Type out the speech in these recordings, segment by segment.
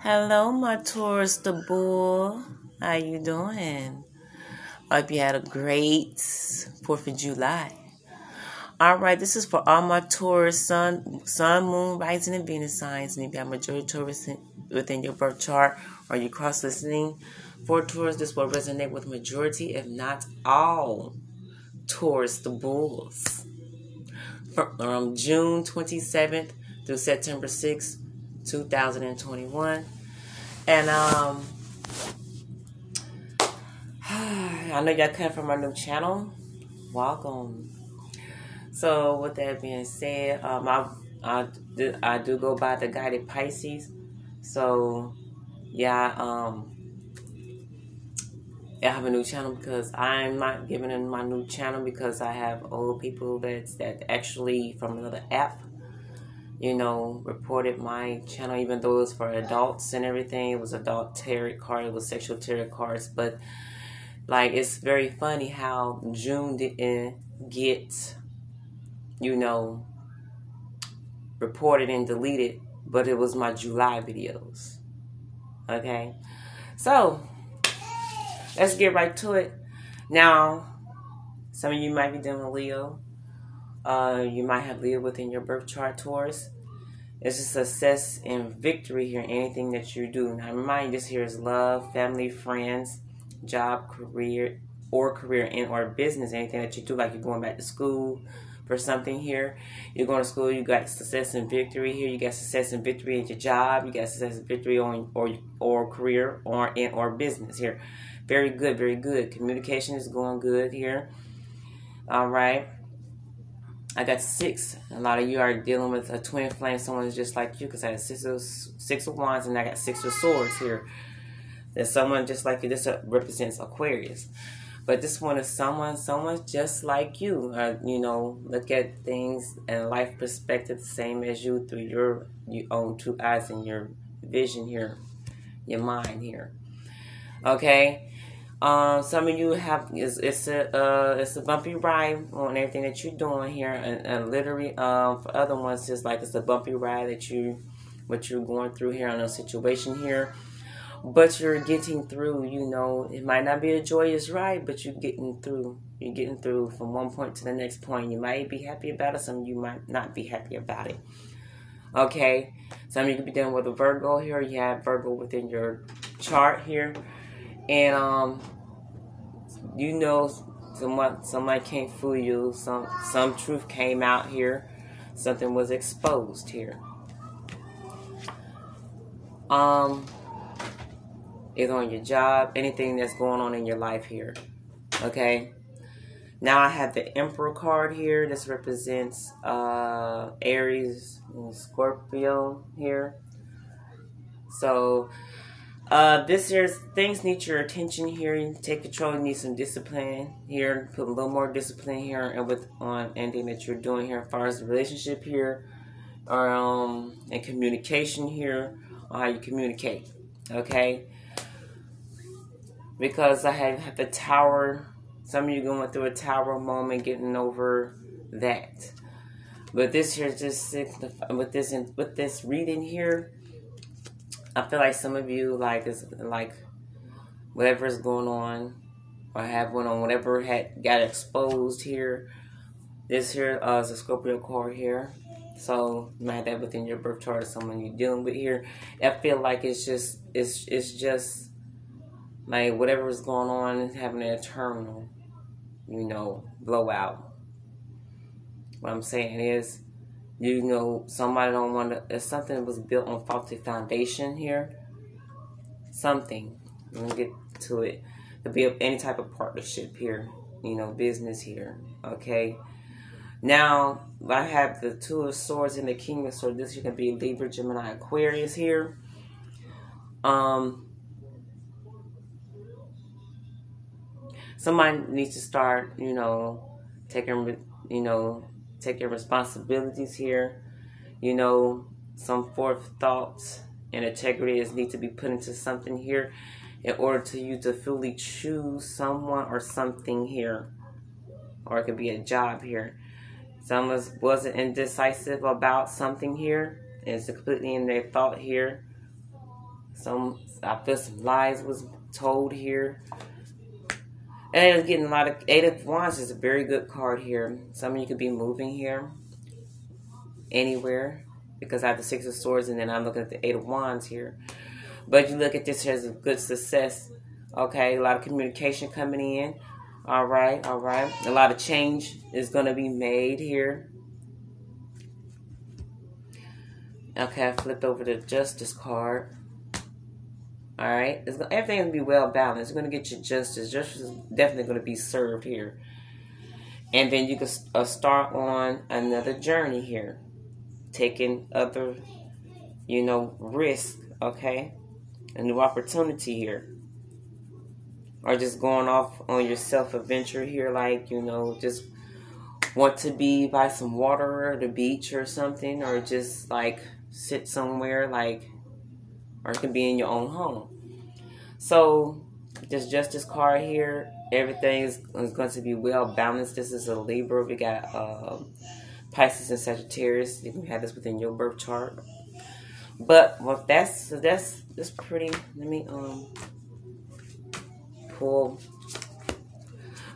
Hello, my Taurus the bull. How you doing? Hope you had a great 4th of July. All right, this is for all my Taurus, Sun, Sun, Moon, Rising, and Venus signs. And if you have majority Taurus within your birth chart or you cross listening for Taurus, this will resonate with majority, if not all, Taurus the bulls. From um, June 27th through September 6th, 2021. And um I know y'all come from my new channel. Welcome. So with that being said, um I I I do go by the guided Pisces. So yeah, um I have a new channel because I'm not giving in my new channel because I have old people that's that actually from another app you know, reported my channel, even though it was for adults and everything. It was adult tarot card, it was sexual tarot cards, but like it's very funny how June didn't get, you know, reported and deleted, but it was my July videos. Okay, so let's get right to it. Now, some of you might be dealing with Leo. Uh, you might have Leo within your birth chart, Taurus. It's a success and victory here in anything that you do. Now, remind you, this here is love, family, friends, job, career, or career in or business. Anything that you do, like you're going back to school for something here. You're going to school. You got success and victory here. You got success and victory at your job. You got success and victory on or or career or in or business here. Very good, very good. Communication is going good here. All right. I got six. A lot of you are dealing with a twin flame. Someone is just like you because I had six of, six of wands and I got six of swords here. There's someone just like you. This represents Aquarius. But this one is someone, someone just like you. Uh, you know, look at things and life perspective the same as you through your, your own two eyes and your vision here, your mind here. Okay? Um, some of you have it's, it's a uh, it's a bumpy ride on everything that you're doing here, and, and literally um, for other ones it's like it's a bumpy ride that you what you're going through here on a situation here, but you're getting through. You know, it might not be a joyous ride, but you're getting through. You're getting through from one point to the next point. You might be happy about it, some you might not be happy about it. Okay, some of you could be dealing with a Virgo here. You have Virgo within your chart here and um, you know, someone somebody can't fool you. Some some truth came out here. Something was exposed here. Um, either on your job, anything that's going on in your life here. Okay. Now I have the Emperor card here. This represents uh, Aries and Scorpio here. So uh, this year's things need your attention here. You take control. You need some discipline here. Put a little more discipline here, and with on anything that you're doing here, as far as the relationship here, or um, and communication here, on how you communicate. Okay. Because I have, the tower. Some of you going through a tower moment, getting over that. But this here just with this with this reading here I feel like some of you like is like whatever is going on or have went on, whatever had got exposed here. This here uh, is a Scorpio card here. So you might have that within your birth chart, someone you're dealing with here. I feel like it's just it's it's just like whatever is going on is having an eternal, you know, blowout. What I'm saying is you know somebody don't want to if something was built on faulty foundation here something let me get to it. To be any type of partnership here you know business here okay? Now i have the two of swords and the king of swords this can be libra gemini aquarius here. Um somebody needs to start you know taking you know take your responsibilities here. You know, some forethoughts and integrity is need to be put into something here in order to you to fully choose someone or something here. Or it could be a job here. Someone wasn't indecisive about something here. It's completely in their thought here. Some I feel some lies was told here. And getting a lot of Eight of Wands is a very good card here. Some of you could be moving here anywhere because I have the Six of Swords and then I'm looking at the Eight of Wands here. But you look at this as a good success. Okay, a lot of communication coming in. All right, all right. A lot of change is going to be made here. Okay, I flipped over the Justice card. All right, it's, everything's gonna be well balanced. It's gonna get you justice. Justice is definitely gonna be served here, and then you can uh, start on another journey here, taking other, you know, risk. Okay, a new opportunity here, or just going off on your self adventure here, like you know, just want to be by some water or the beach or something, or just like sit somewhere like or it can be in your own home. So this justice card here, everything is, is going to be well balanced. This is a Libra. We got uh, Pisces and Sagittarius. You can have this within your birth chart. But well, that's that's that's pretty. Let me um pull.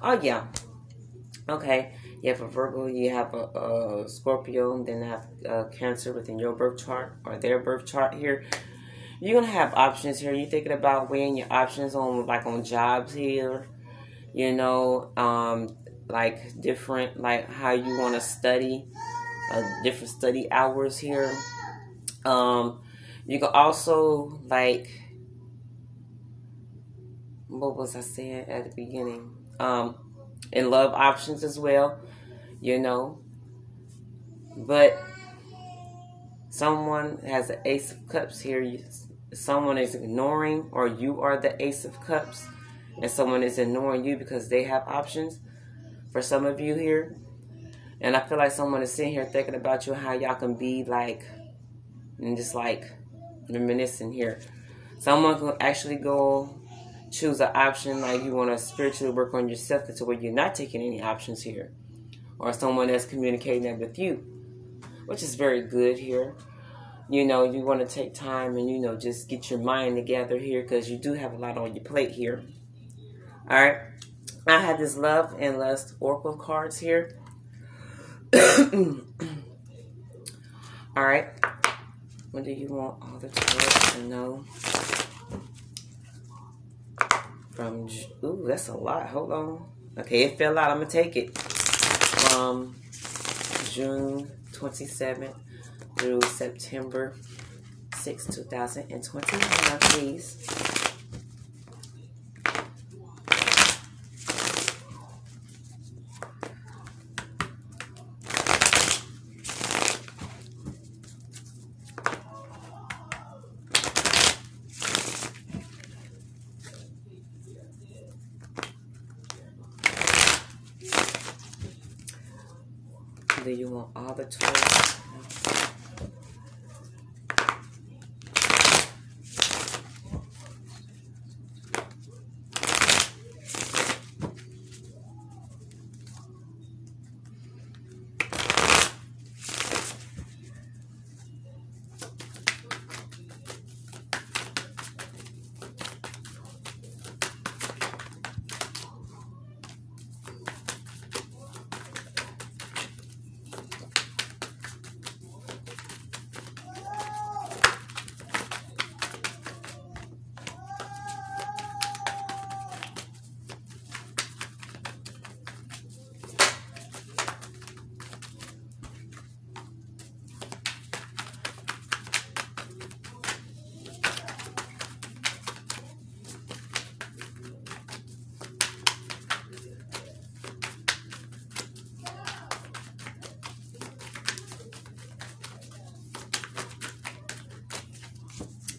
Oh yeah. Okay. You have a Virgo, you have a, a Scorpio, then have a Cancer within your birth chart or their birth chart here you're gonna have options here. You're thinking about weighing your options on like on jobs here, you know, um, like different like how you want to study, uh, different study hours here. Um, you can also like what was I saying at the beginning? Um, in love options as well, you know. But someone has an ace of cups here someone is ignoring or you are the ace of cups and someone is ignoring you because they have options for some of you here and i feel like someone is sitting here thinking about you how y'all can be like and just like reminiscing here. Someone can actually go choose an option like you want to spiritually work on yourself to where you're not taking any options here or someone that's communicating that with you which is very good here you know, you want to take time and, you know, just get your mind together here because you do have a lot on your plate here. All right. I have this love and lust oracle cards here. all right. What do you want all the tarot to know? From, ooh, that's a lot. Hold on. Okay, it fell out. I'm going to take it. From June 27th through September 6, 2021, please. Do you want all the tools?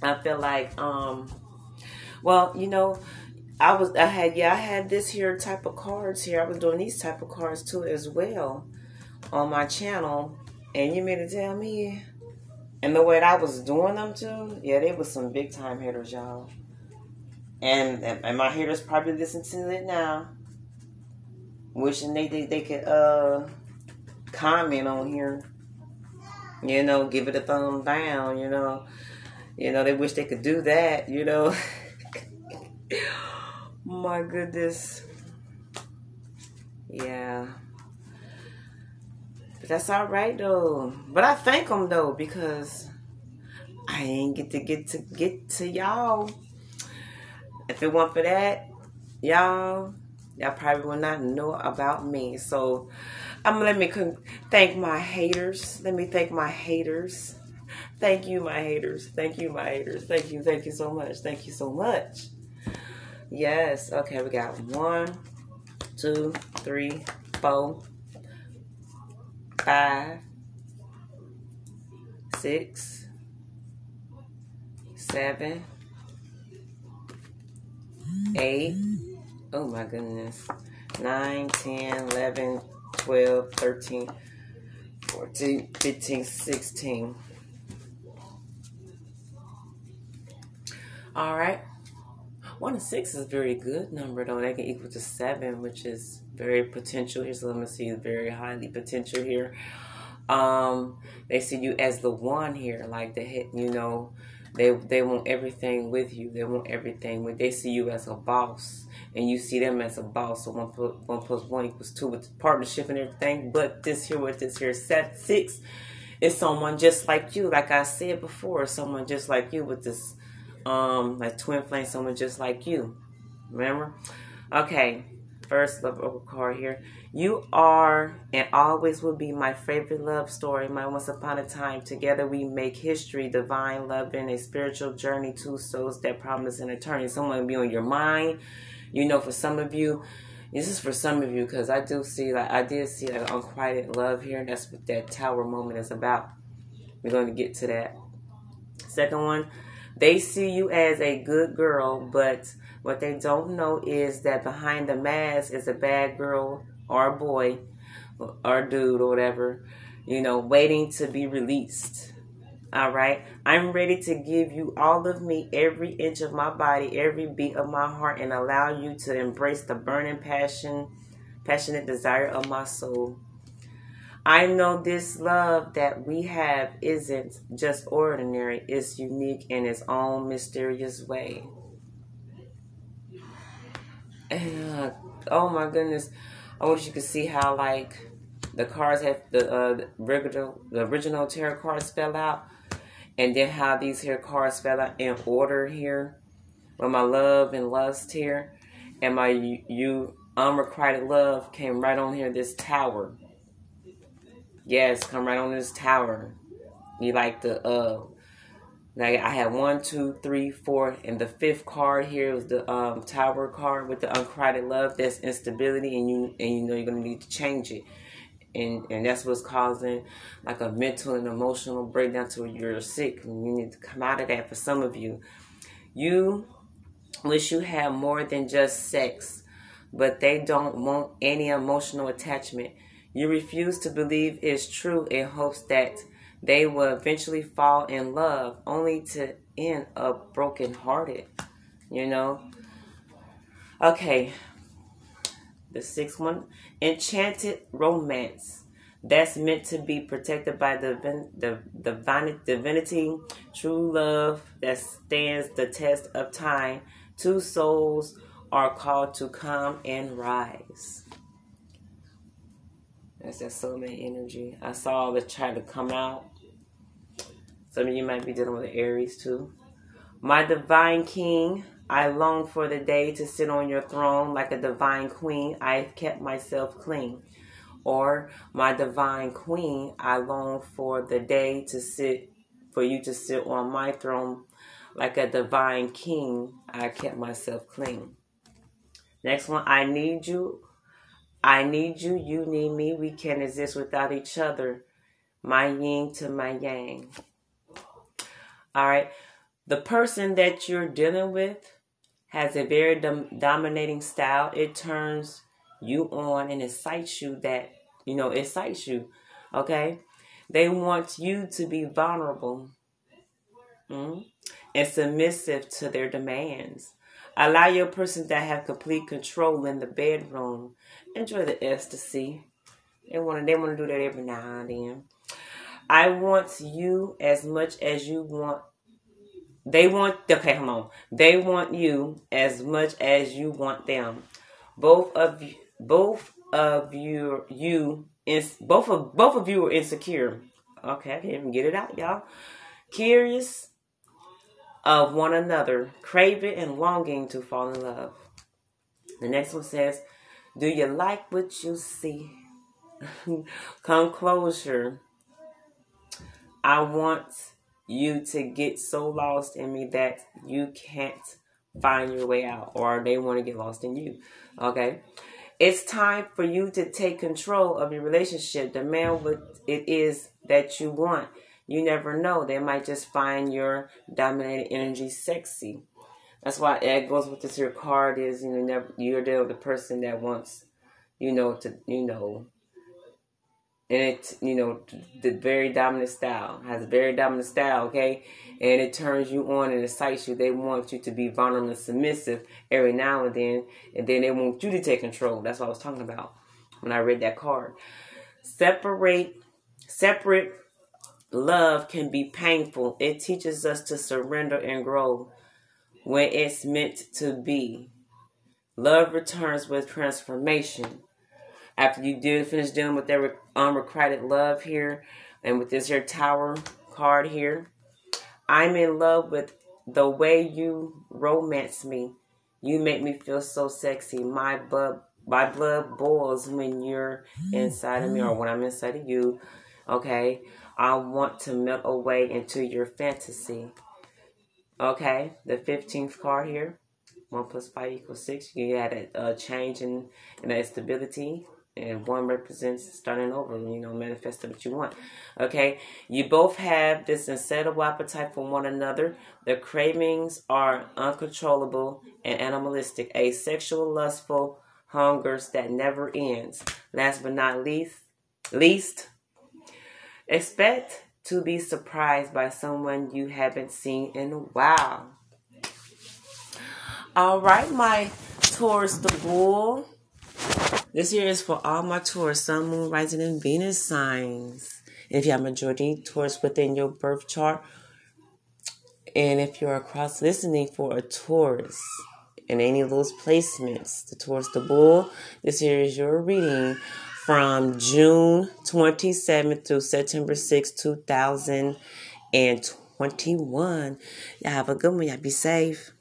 I feel like, um, well, you know, I was, I had, yeah, I had this here type of cards here. I was doing these type of cards too as well on my channel. And you mean to tell me, and the way that I was doing them too, yeah, they was some big time hitters, y'all. And, and my haters probably listen to it now, wishing they they, they could uh comment on here. You know, give it a thumb down. You know, You know, they wish they could do that, you know. My goodness. Yeah. But that's all right though. But I thank them though because I ain't get to get to get to y'all. If it weren't for that, y'all, y'all probably would not know about me. So I'm let me thank my haters. Let me thank my haters. Thank you, my haters. Thank you, my haters. Thank you. Thank you so much. Thank you so much. Yes. Okay, we got one, two, three, four, five, six, seven, eight. Oh my goodness. 9, 10, 11, 12, 13, 14, 15, 16. All right. One and six is a very good number, though. They can equal to seven, which is very potential here. So let me see, very highly potential here. Um, they see you as the one here, like the hit. You know, they they want everything with you. They want everything with. They see you as a boss, and you see them as a boss. So one plus one plus one equals two with partnership and everything. But this here with this here set six is someone just like you. Like I said before, someone just like you with this um, like twin flame, someone just like you. Remember? Okay, first love card here. You are and always will be my favorite love story. My once upon a time together we make history, divine love and a spiritual journey, two souls that promise an eternity. Someone will be on your mind. You know, for some of you, this is for some of you because I do see like I did see like unrequited love here. And that's what that tower moment is about. We're going to get to that. Second one, they see you as a good girl, but what they don't know is that behind the mask is a bad girl or a boy or dude or whatever, you know, waiting to be released. All right. I'm ready to give you all of me, every inch of my body, every beat of my heart, and allow you to embrace the burning passion, passionate desire of my soul. I know this love that we have isn't just ordinary, it's unique in its own mysterious way. Uh, oh my goodness. I wish you could see how like the cards have the uh, original the original tarot cards spell out and then how these here cards spell out in order here with my love and lust here and my you, you unrequited love came right on here this tower Yes, come right on this tower. You like the uh like I had one, two, three, four, and the fifth card here was the um tower card with the uncried love. That's instability and you and you know you're gonna need to change it. And and that's what's causing like a mental and emotional breakdown to where you're sick and you need to come out of that for some of you. You wish you had more than just sex, but they don't want any emotional attachment. You refuse to believe is true in hopes that they will eventually fall in love, only to end up brokenhearted. You know? Okay. The sixth one enchanted romance. That's meant to be protected by the, the, the divinity, true love that stands the test of time. Two souls are called to come and rise. That's that soulmate energy. I saw the chart to come out. Some of you might be dealing with Aries too. My divine king, I long for the day to sit on your throne like a divine queen. I've kept myself clean. Or my divine queen, I long for the day to sit for you to sit on my throne like a divine king. I kept myself clean. Next one, I need you I need you, you need me. We can't exist without each other. My yin to my yang. All right. The person that you're dealing with has a very dom- dominating style. It turns you on and excites you that, you know, excites you. Okay. They want you to be vulnerable mm-hmm. and submissive to their demands. Allow your person to have complete control in the bedroom enjoy the ecstasy. They want to they want to do that every now and then. I want you as much as you want they want okay, hold on. They want you as much as you want them. Both of you, both of you, you is both of both of you are insecure. Okay, I can't even get it out, y'all. Curious of one another, craving and longing to fall in love. The next one says, Do you like what you see? Come closer. I want you to get so lost in me that you can't find your way out, or they want to get lost in you. Okay? It's time for you to take control of your relationship. Demand what it is that you want. You never know. They might just find your dominating energy sexy. That's why it goes with this. Your card is you know never you're the person that wants you know to you know and it you know the very dominant style has a very dominant style okay and it turns you on and excites you they want you to be vulnerable and submissive every now and then and then they want you to take control that's what i was talking about when i read that card separate separate love can be painful. It teaches us to surrender and grow when it's meant to be. Love returns with transformation. After you do finish dealing with their unrequited um, love here and with this here tower card here i'm in love with the way you romance me. You make me feel so sexy. My blood my blood boils when you're inside of me or when i'm inside of you okay? I want to melt away into your fantasy. Okay? The 15th card here. 1 plus 5 equals 6 you had a, a change in, in that stability. And one represents starting over, you know, manifesting what you want. Okay, you both have this insatiable appetite for one another. The cravings are uncontrollable and animalistic, a sexual, lustful hungers that never ends. Last but not least, least, expect to be surprised by someone you haven't seen in a while. All right, my Taurus the Bull. This year is for all my Taurus, Sun, Moon, Rising, and Venus signs. And if you have majority Taurus within your birth chart, and if you're across listening for a Taurus and any of those placements, the Taurus, the Bull, this year is your reading from June 27th through September 6, 2021. Y'all have a good one. Y'all be safe.